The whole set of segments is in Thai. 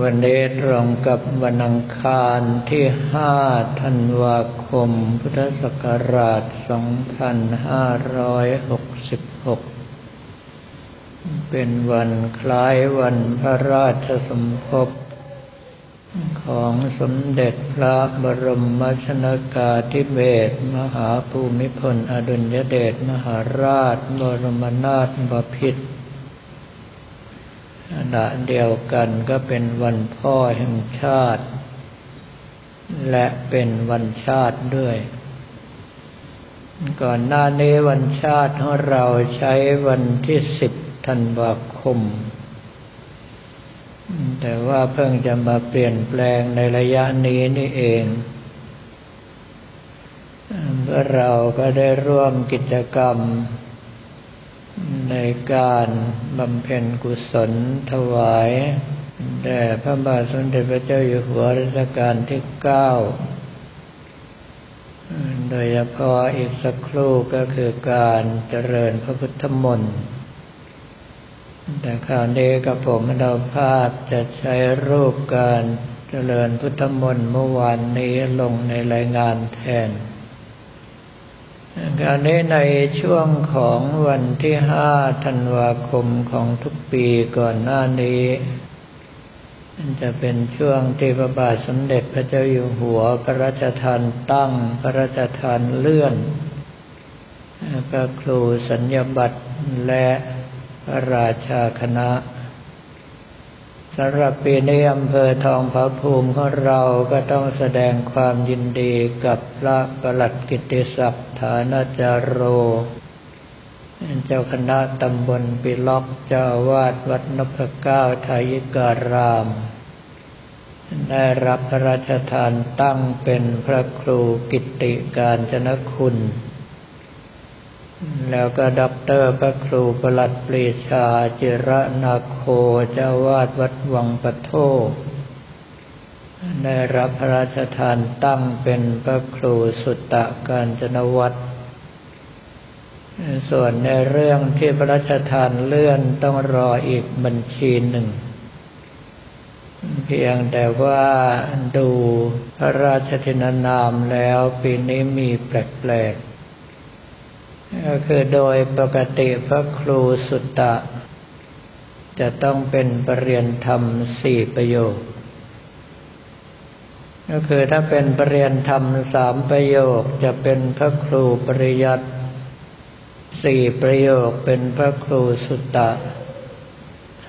วันนี้ตรงกับวันอังคารที่ห้าธันวาคม พุทธศักราช 2566 เป็นวันคล้ายวันพระราชสมภพของสมเด็จพระบรมชนากาธิเบศรมหาภูมิพลอดุลยเดชมหาราช บรมนาถบพิตร ณะเดียวกันก็เป็นวันพ่อแห่งชาติ และเป็นวันชาติด้วย ก่อนหน้านี้วันชาติของเราใช้วันที่สิบธันวาคม แต่ว่าเพิ่งจะมาเปลี่ยนแปลงในระยะนี้นี่เองเราก็ได้ร่วมกิจกรรม ในการบำเพ็ญกุศลถวายแด่พระบาทสมเด็จพระเจ้าอยู่หัวรัชกาลที่เก้าโดยเฉพาะอีกสักครู่ก็คือการเจริญพระพุทธมนต์แต่คราวนี้กับผมเราภาพจะใช้รูปการเจริญพุทธมนต์เมื่อวานนี้ลงในรายงานแทน การนี้ในช่วงของวันที่ห้าธันวาคมของทุกปีก่อนหน้านี้ จะเป็นช่วงที่พระบาทสมเด็จพระเจ้าอยู่หัวพระราชทานตั้ง พระราชทานเลื่อนพระครูสัญญบัตรและพระราชาคณะ สำหรับปีนี้อำเภอทองผาภูมิของเราก็ต้องแสดงความยินดีกับพระประหลัดกิติศักดิ์ฐานาจารโร เจ้าคณะตำบลปิล็อกเจ้าอาวาสวัดนพเก้าทายิการาม ได้รับพระราชทานตั้งเป็นพระครูกิตติกาญจนคุณ แล้วก็ด็อกเตอร์พระครูประหลัดปรีชาจิระนาโคเจ้าวาดวัดวังปะโทได้รับพระราชทานตั้งเป็นพระครูสุตตะการจนวัตรส่วนในเรื่องที่พระราชทานเลื่อนต้องรออีกบัญชีหนึ่ง เพียงแต่ว่าดูพระราชทินานามแล้วปีนี้มีแปลกๆ ก็คือโดยปกติพระครูสุตตะ จะต้องเป็นปรริยนธรรมสี่ประโยค ก็คือถ้าเป็นปรริยนธรรมสามประโยคจะเป็นพระครูปริยัติสี่ประโยคเป็นพระครูสุตตะ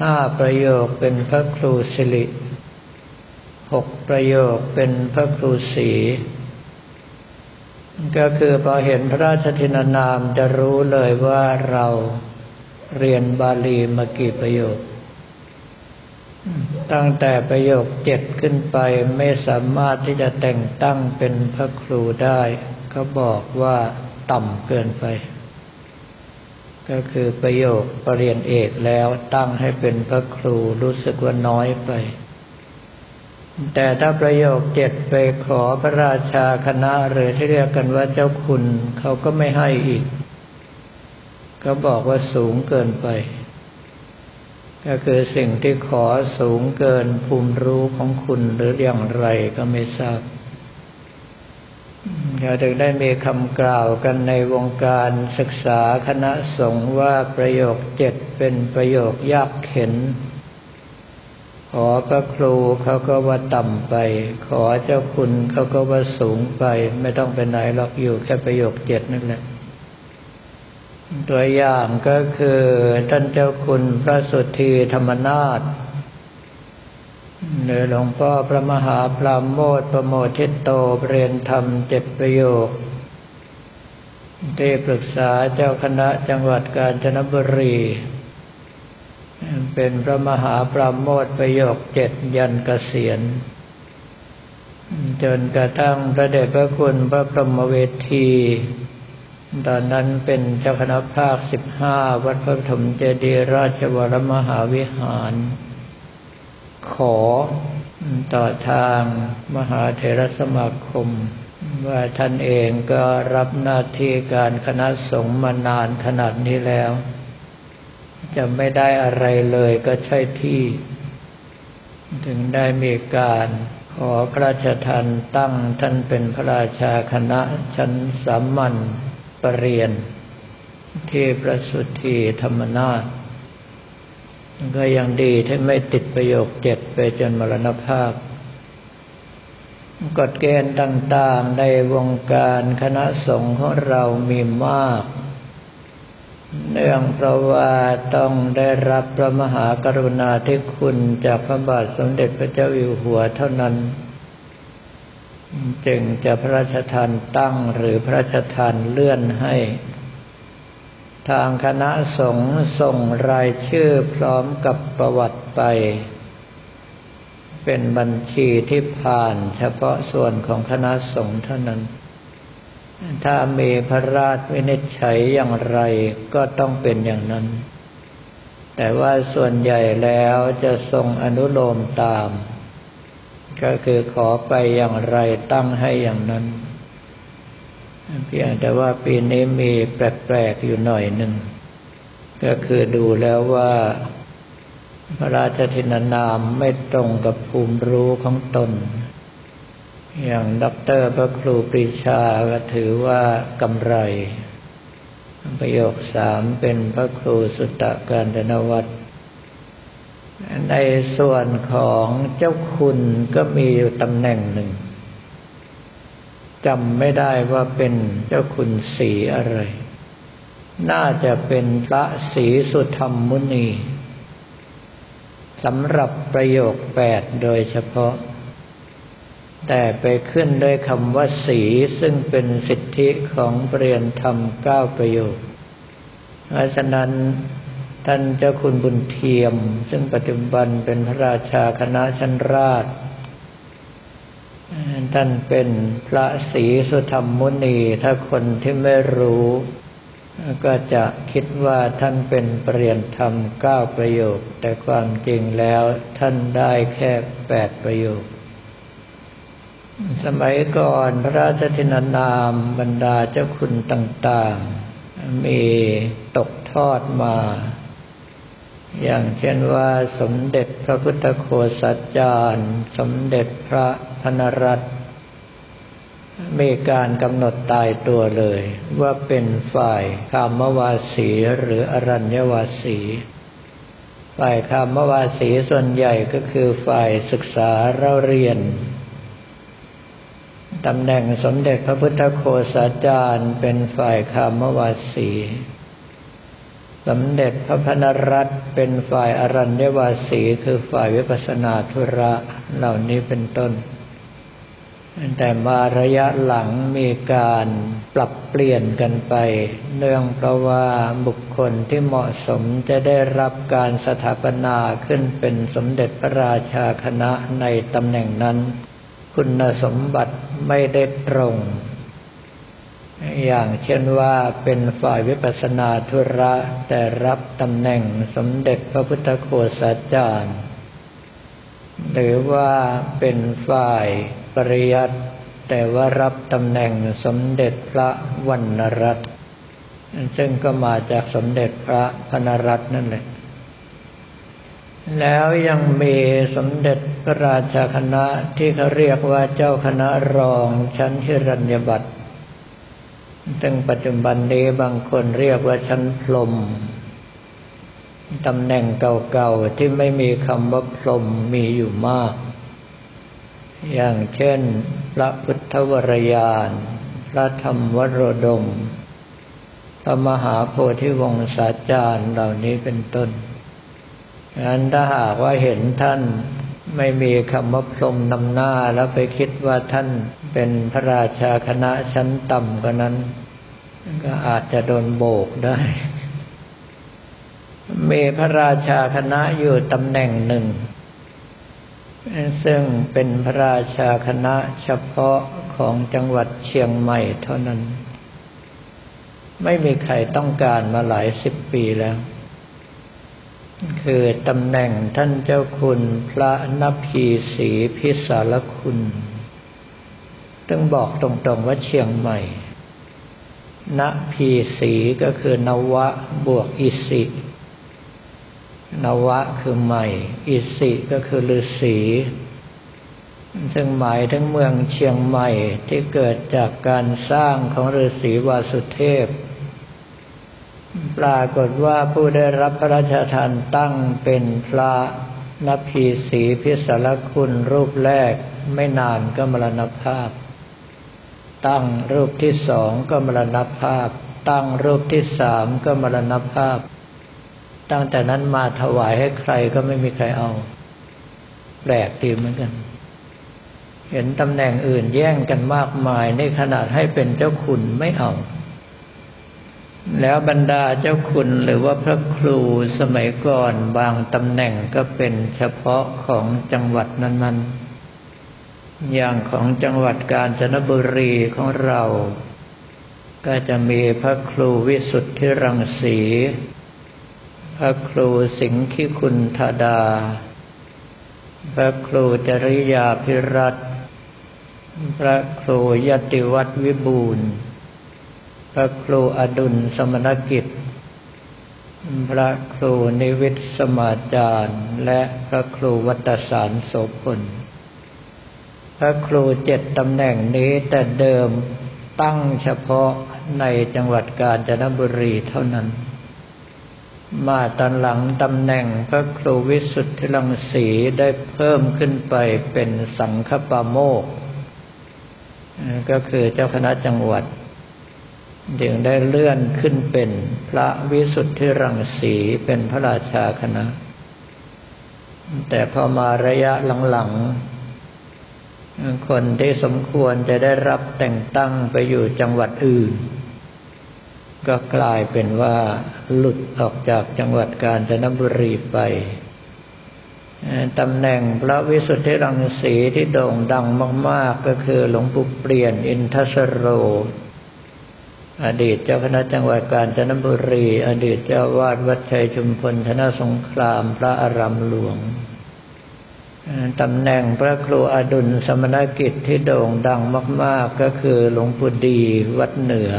ห้าประโยคเป็นพระครูสิริหกประโยคเป็นพระครูสี ก็คือพอเห็นพระราชทินานามจะรู้เลยว่าเราเรียนบาลีมากี่ประโยค ตั้งแต่ประโยคเจ็ดขึ้นไปไม่สามารถที่จะแต่งตั้งเป็นพระครูได้เขาบอกว่าต่ำเกินไป ก็คือประโยคปรริญญาเอกแล้วตั้งให้เป็นพระครูรู้สึกว่าน้อยไป แต่ถ้าประโยคเจ็ดไปขอพระราชาคณะหรือที่เรียกกันว่าเจ้าคุณเขาก็ไม่ให้อีกก็บอกว่าสูงเกินไป ก็คือสิ่งที่ขอสูงเกินภูมิรู้ของคุณหรืออย่างไรก็ไม่ทราบเราถึงได้มีคำกล่าวกันในวงการศึกษาคณะสงฆ์ว่าประโยคเจ็ดเป็นประโยคยากเข็น ขอพระครูเขาก็ว่าต่ำไป ขอเจ้าคุณเขาก็ว่าสูงไป ไม่ต้องไปไหนหรอกอยู่แค่ประโยคเจ็ดนั่นแหละตัวอย่างก็คือท่านเจ้าคุณพระสุธีธรรมนาถหรือหลวงพ่อพระมหาปรามโมทประโมทิตโตเรียนธรรมเจ็ดประโยคที่ปรึกษาเจ้าคณะจังหวัดกาญจนบุรี เป็นพระมหาปราโมทประโยคเจ็ดยันเกษียณจนกระทั่งพระเดชพระคุณพระพรหมเวที ตอนนั้นเป็นเจ้าคณะภาคสิบห้าวัดพระปฐมเจดีย์ราชวรมหาวิหาร ขอต่อทางมหาเถรสมาคม ว่าท่านเองก็รับหน้าที่การคณะสงฆ์มานานขนาดนี้แล้ว จะไม่ได้อะไรเลยก็ใช่ที่ ถึงได้มีการขอพระราชทานตั้งท่านเป็นพระราชาคณะชั้นสามัญปรริญญาที่ประสุทธีธรรมนาถก็ยังดีที่ไม่ติดประโยคเจ็ดไปจนมรณภาพกฎเกณฑ์ต่างๆในวงการคณะสงฆ์ของเรามีมาก เนื่องเพราะว่าต้องได้รับพระมหากรุณาธิคุณจากพระบาทสมเด็จพระเจ้าอยู่หัวเท่านั้น จึงจะพระราชทานตั้งหรือพระราชทานเลื่อนให้ ทางคณะสงฆ์ส่งรายชื่อพร้อมกับประวัติไป เป็นบัญชีที่ผ่านเฉพาะส่วนของคณะสงฆ์เท่านั้น ถ้ามีพระราชวินิจฉัยอย่างไรก็ต้องเป็นอย่างนั้น แต่ว่าส่วนใหญ่แล้วจะทรงอนุโลมตาม ก็คือขอไปอย่างไรตั้งให้อย่างนั้น เพียงแต่ว่าปีนี้มีแปลกๆอยู่หน่อยหนึ่ง ก็คือดูแล้วว่าพระราชทินานามไม่ตรงกับภูมิรู้ของตน อย่างด็อกเตอร์พระครูปรีชาก็ถือว่ากำไร ประโยคสามเป็นพระครูสุตตะการดนวัตรในส่วนของเจ้าคุณก็มีอยู่ตำแหน่งหนึ่งจำไม่ได้ว่าเป็นเจ้าคุณสีอะไร น่าจะเป็นพระสีสุธรรมมุนีสำหรับประโยคแปดโดยเฉพาะ แต่ไปขึ้นด้วยคำว่าสีซึ่งเป็นสิทธิของเปลี่ยนธรรมเก้าประโยคเพราะฉะนั้นท่านเจ้าคุณบุญเทียม ซึ่งปัจจุบันเป็นพระราชาคณะชั้นราช ท่านเป็นพระศรีสุธรรมมุนี ถ้าคนที่ไม่รู้ ก็จะคิดว่าท่านเป็นเปลี่ยนธรรมเก้าประโยค แต่ความจริงแล้วท่านได้แค่แปดประโยค สมัยก่อนพระราชธินานามบรรดาเจ้าคุณต่างๆ มีตกทอดมา อย่างเช่นว่าสมเด็จพระพุทธโฆษาจารย์ สมเด็จพระพนรัตมีการกำหนดตายตัวเลย ว่าเป็นฝ่ายคามวาสีหรืออรัญญวาสีฝ่ายคามวาสีส่วนใหญ่ก็คือฝ่ายศึกษาเราเรียน ตำแหน่งสมเด็จพระพุทธโฆษาจารย์เป็นฝ่ายคามวาสี สมเด็จพระพนรัตเป็นฝ่ายอรัญญวาสีคือฝ่ายวิปัสนาธุระเหล่านี้เป็นต้น แต่มาระยะหลังมีการปรับเปลี่ยนกันไป เนื่องเพราะว่าบุคคลที่เหมาะสมจะได้รับการสถาปนาขึ้นเป็นสมเด็จพระราชาคณะในตำแหน่งนั้น คุณสมบัติไม่ได้ตรง อย่างเช่นว่าเป็นฝ่ายวิปัสนาธุระ แต่รับตำแหน่งสมเด็จพระพุทธโฆษาจารย์ หรือว่าเป็นฝ่ายปริยัติแต่ว่ารับตำแหน่งสมเด็จพระวรรณรัตน์ซึ่งก็มาจากสมเด็จพระพนรัตน์นั่นแหละ แล้วยังมีสมเด็จพระราชาคณะที่เขาเรียกว่าเจ้าคณะรองชั้นฮิรัญญบัตรซึ่งปัจจุบันนี้บางคนเรียกว่าชั้นพรมตำแหน่งเก่าๆที่ไม่มีคำว่าพรมมีอยู่มาก อย่างเช่น พระพุทธวรยาน พระธรรมวโรดม พระมหาโพธิวงศาจารย์เหล่านี้เป็นต้น งั้นถ้าหากว่าเห็นท่านไม่มีคำว่าพรมนำหน้าแล้วไปคิดว่าท่านเป็นพระราชาคณะชั้นต่ำกว่านั้น ก็อาจจะโดนโบกได้ มีพระราชาคณะอยู่ตำแหน่งหนึ่ง ซึ่งเป็นพระราชาคณะเฉพาะของจังหวัดเชียงใหม่เท่านั้น ไม่มีใครต้องการมาหลายสิบปีแล้ว คือตำแหน่งท่านเจ้าคุณพระนพีศรีพิสารคุณต้องบอกตรงๆว่าเชียงใหม่นพีศรีก็คือนวะบวกอิสินวะคือใหม่ อิสิก็คือฤาษีซึ่งหมายถึงเมืองเชียงใหม่ที่เกิดจากการสร้างของฤาษีวาสุเทพ ปรากฏว่าผู้ได้รับพระราชทานตั้งเป็นพระนพีสีพิสารคุณรูปแรกไม่นานก็มรณภาพ ตั้งรูปที่สองก็มรณภาพ ตั้งรูปที่สามก็มรณภาพ ตั้งแต่นั้นมาถวายให้ใครก็ไม่มีใครเอา แปลกดีเหมือนกัน เห็นตำแหน่งอื่นแย่งกันมากมายในขนาดให้เป็นเจ้าคุณไม่เอา แล้วบรรดาเจ้าคุณหรือว่าพระครูสมัยก่อนบางตำแหน่งก็เป็นเฉพาะของจังหวัดนั้นๆ อย่างของจังหวัดกาญจนบุรีของเรา ก็จะมีพระครูวิสุทธิรังสี พระครูสิงคิคุณธาดา พระครูจริยาพิรัตพระครูยติวัตรวิบูรณ์ พระครูอดุลสมณกิจ พระครูนิวิตสมาจารย์ และพระครูวัตสารโสพลพระครูเจ็ดตำแหน่งนี้แต่เดิมตั้งเฉพาะในจังหวัดกาญจนบุรีเท่านั้น มาตอนหลังตำแหน่งพระครูวิสุทธิรังสีได้เพิ่มขึ้นไปเป็นสังฆปาโมก ก็คือเจ้าคณะจังหวัด จึงได้เลื่อนขึ้นเป็นพระวิสุทธิรังสีเป็นพระราชาคณะ แต่พอมาระยะหลังๆ คนที่สมควรจะได้รับแต่งตั้งไปอยู่จังหวัดอื่น ก็กลายเป็นว่าหลุดออกจากจังหวัดกาญจนบุรีไปตำแหน่งพระวิสุทธิรังสีที่โด่งดังมาก ๆ ก็คือหลวงปู่เปลี่ยนอินทสโร อดีตเจ้าคณะจังหวัดกาญจนบุรี อดีตเจ้าวาดวัดชัยชุมพลธนสงครามพระอารามหลวงตำแหน่งพระครูอดุลสมณกิจที่โด่งดังมาก ๆ ก็คือหลวงปู่ดีวัดเหนือ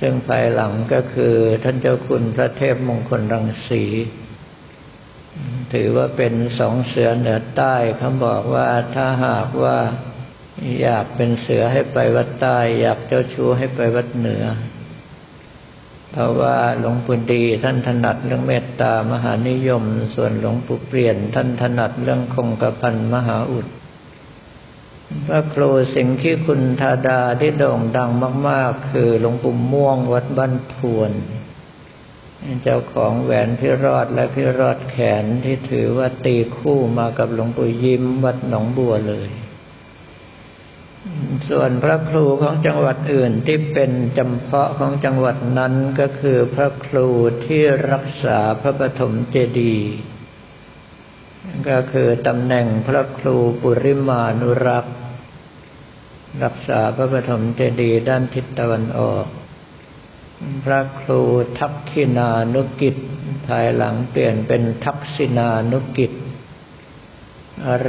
ซึ่งภายหลังก็คือท่านเจ้าคุณพระเทพมงคลรังสีถือว่าเป็นสองเสือเหนือใต้เขาบอกว่าถ้าหากว่า อยากเป็นเสือให้ไปวัดใต้ อยากเจ้าชู้ให้ไปวัดเหนือ เพราะว่าหลวงปู่ดีท่านถนัดเรื่องเมตตามหานิยม ส่วนหลวงปู่เปลี่ยน ท่านถนัดเรื่องคงกระพันมหาอุดพระครูสิ่งที่คุณธาดาที่โด่งดังมาก ๆ คือหลวงปู่ม่วงวัดบ้านทวน เจ้าของแหวนพิรอดและพิรอดแขนที่ถือว่าตีคู่มากับหลวงปู่ยิ้มวัดหนองบัวเลย ส่วนพระครูของจังหวัดอื่นที่เป็นจำเพาะของจังหวัดนั้นก็คือพระครูที่รักษาพระปฐมเจดีย์ก็คือตำแหน่งพระครูปุริมานุรักษ์รักษาพระปฐมเจดีย์ด้านทิศตะวันออก พระครูทักษินานุกิจ ภายหลังเปลี่ยนเป็นทักษินานุกิจ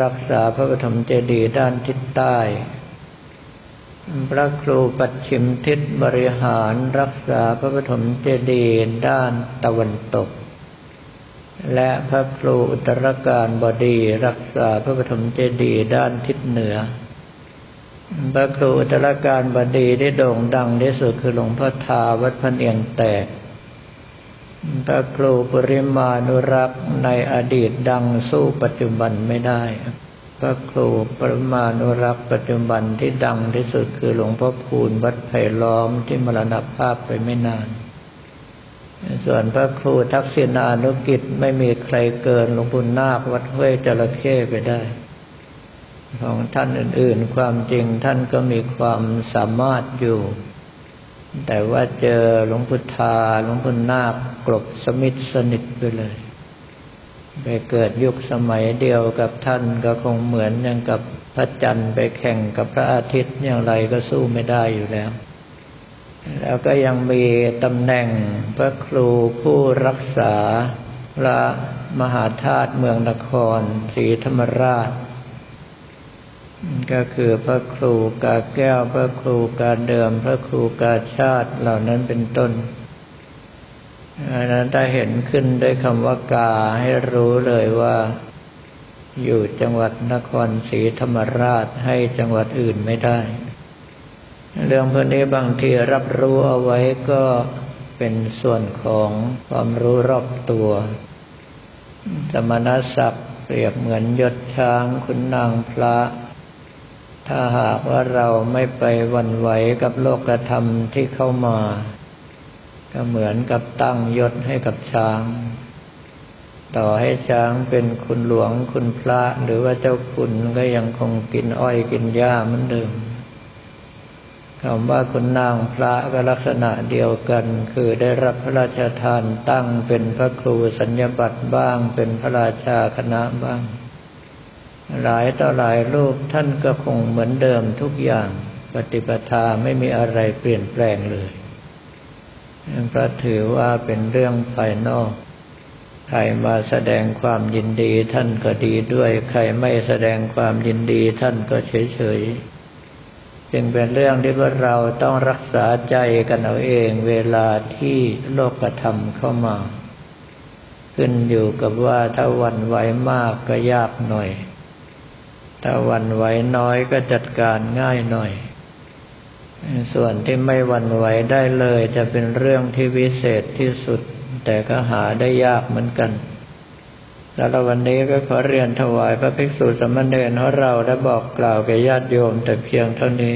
รักษาพระปฐมเจดีย์ด้านทิศใต้ พระครูปัจฉิมทิศบริหารรักษาพระปฐมเจดีย์ด้านตะวันตก และพระครูอุตรการบดีรักษาพระปฐมเจดีย์ด้านทิศเหนือ พระครูอุตรการบดีที่โด่งดังที่สุดคือหลวงพ่อทาวัดพเนียงแตก พระครูปริมานุรักษ์ในอดีตดังสู้ปัจจุบันไม่ได้ ระครูปริมานุรักษ์ปัจจุบันที่ดังที่สุดคือหลวงพ่อคูณวัดไผ่ล้อมที่มรณภาพไปไม่นาน ส่วนพระครูทักษิณานุกิจไม่มีใครเกินหลวงปู่นาควัดห้วยจระเข้ไปได้ ของท่านอื่น ๆ ความจริงท่านก็มีความสามารถอยู่ แต่ว่าเจอหลวงพุทธาหลวงพุทนาคกลบสมิทสนิทไปเลย ไปเกิดยุคสมัยเดียวกับท่านก็คงเหมือนอย่างกับพระจันทร์ไปแข่งกับพระอาทิตย์อย่างไรก็สู้ไม่ได้อยู่แล้ว แล้วก็ยังมีตำแหน่งพระครูผู้รักษาพระมหาธาตุเมืองนครศรีธรรมราช ก็คือพระครูกาแก้วพระครูกาเดิม พระครูกาชาติเหล่านั้นเป็นต้น อันนั้นถ้าเห็นขึ้นด้วยคำว่ากาให้รู้เลยว่า อยู่จังหวัดนครศรีธรรมราชให้จังหวัดอื่นไม่ได้ เรื่องพวกนี้บางทีรับรู้เอาไว้ก็เป็นส่วนของความรู้รอบตัวสมณศักดิ์เปรียบเหมือนยศช้างคุณนางพระ ถ้าหากว่าเราไม่ไปวันไหวกับโลกธรรมที่เข้ามา ก็เหมือนกับตั้งยศให้กับช้าง ต่อให้ช้างเป็นคุณหลวงคุณพระ หรือว่าเจ้าคุณก็ยังคงกินอ้อยกินหญ้าเหมือนเดิมคำว่าคุณนางพระก็ลักษณะเดียวกัน คือได้รับพระราชทานตั้งเป็นพระครูสัญญบัตรบ้าง เป็นพระราชาคณะบ้าง หลายต่อหลายรูปท่านก็คงเหมือนเดิมทุกอย่าง ปฏิปทาไม่มีอะไรเปลี่ยนแปลงเลย เพราะถือว่าเป็นเรื่องภายนอก ใครมาแสดงความยินดีท่านก็ดีด้วย ใครไม่แสดงความยินดีท่านก็เฉยเฉยจึงเป็นเรื่องที่พวกเราต้องรักษาใจกันเอาเองเวลาที่โลกธรรมเข้ามา ขึ้นอยู่กับว่าถ้าวันไหวมากก็ยากหน่อย ถ้าวันไหวน้อยก็จัดการง่ายหน่อย ส่วนที่ไม่วันไหวได้เลย จะเป็นเรื่องที่วิเศษที่สุด แต่ก็หาได้ยากเหมือนกัน แล้ววันนี้ก็ขอเรียนถวายพระภิกษุสมณเณรของเราและบอกกล่าวแก่ญาติโยมแต่เพียงเท่านี้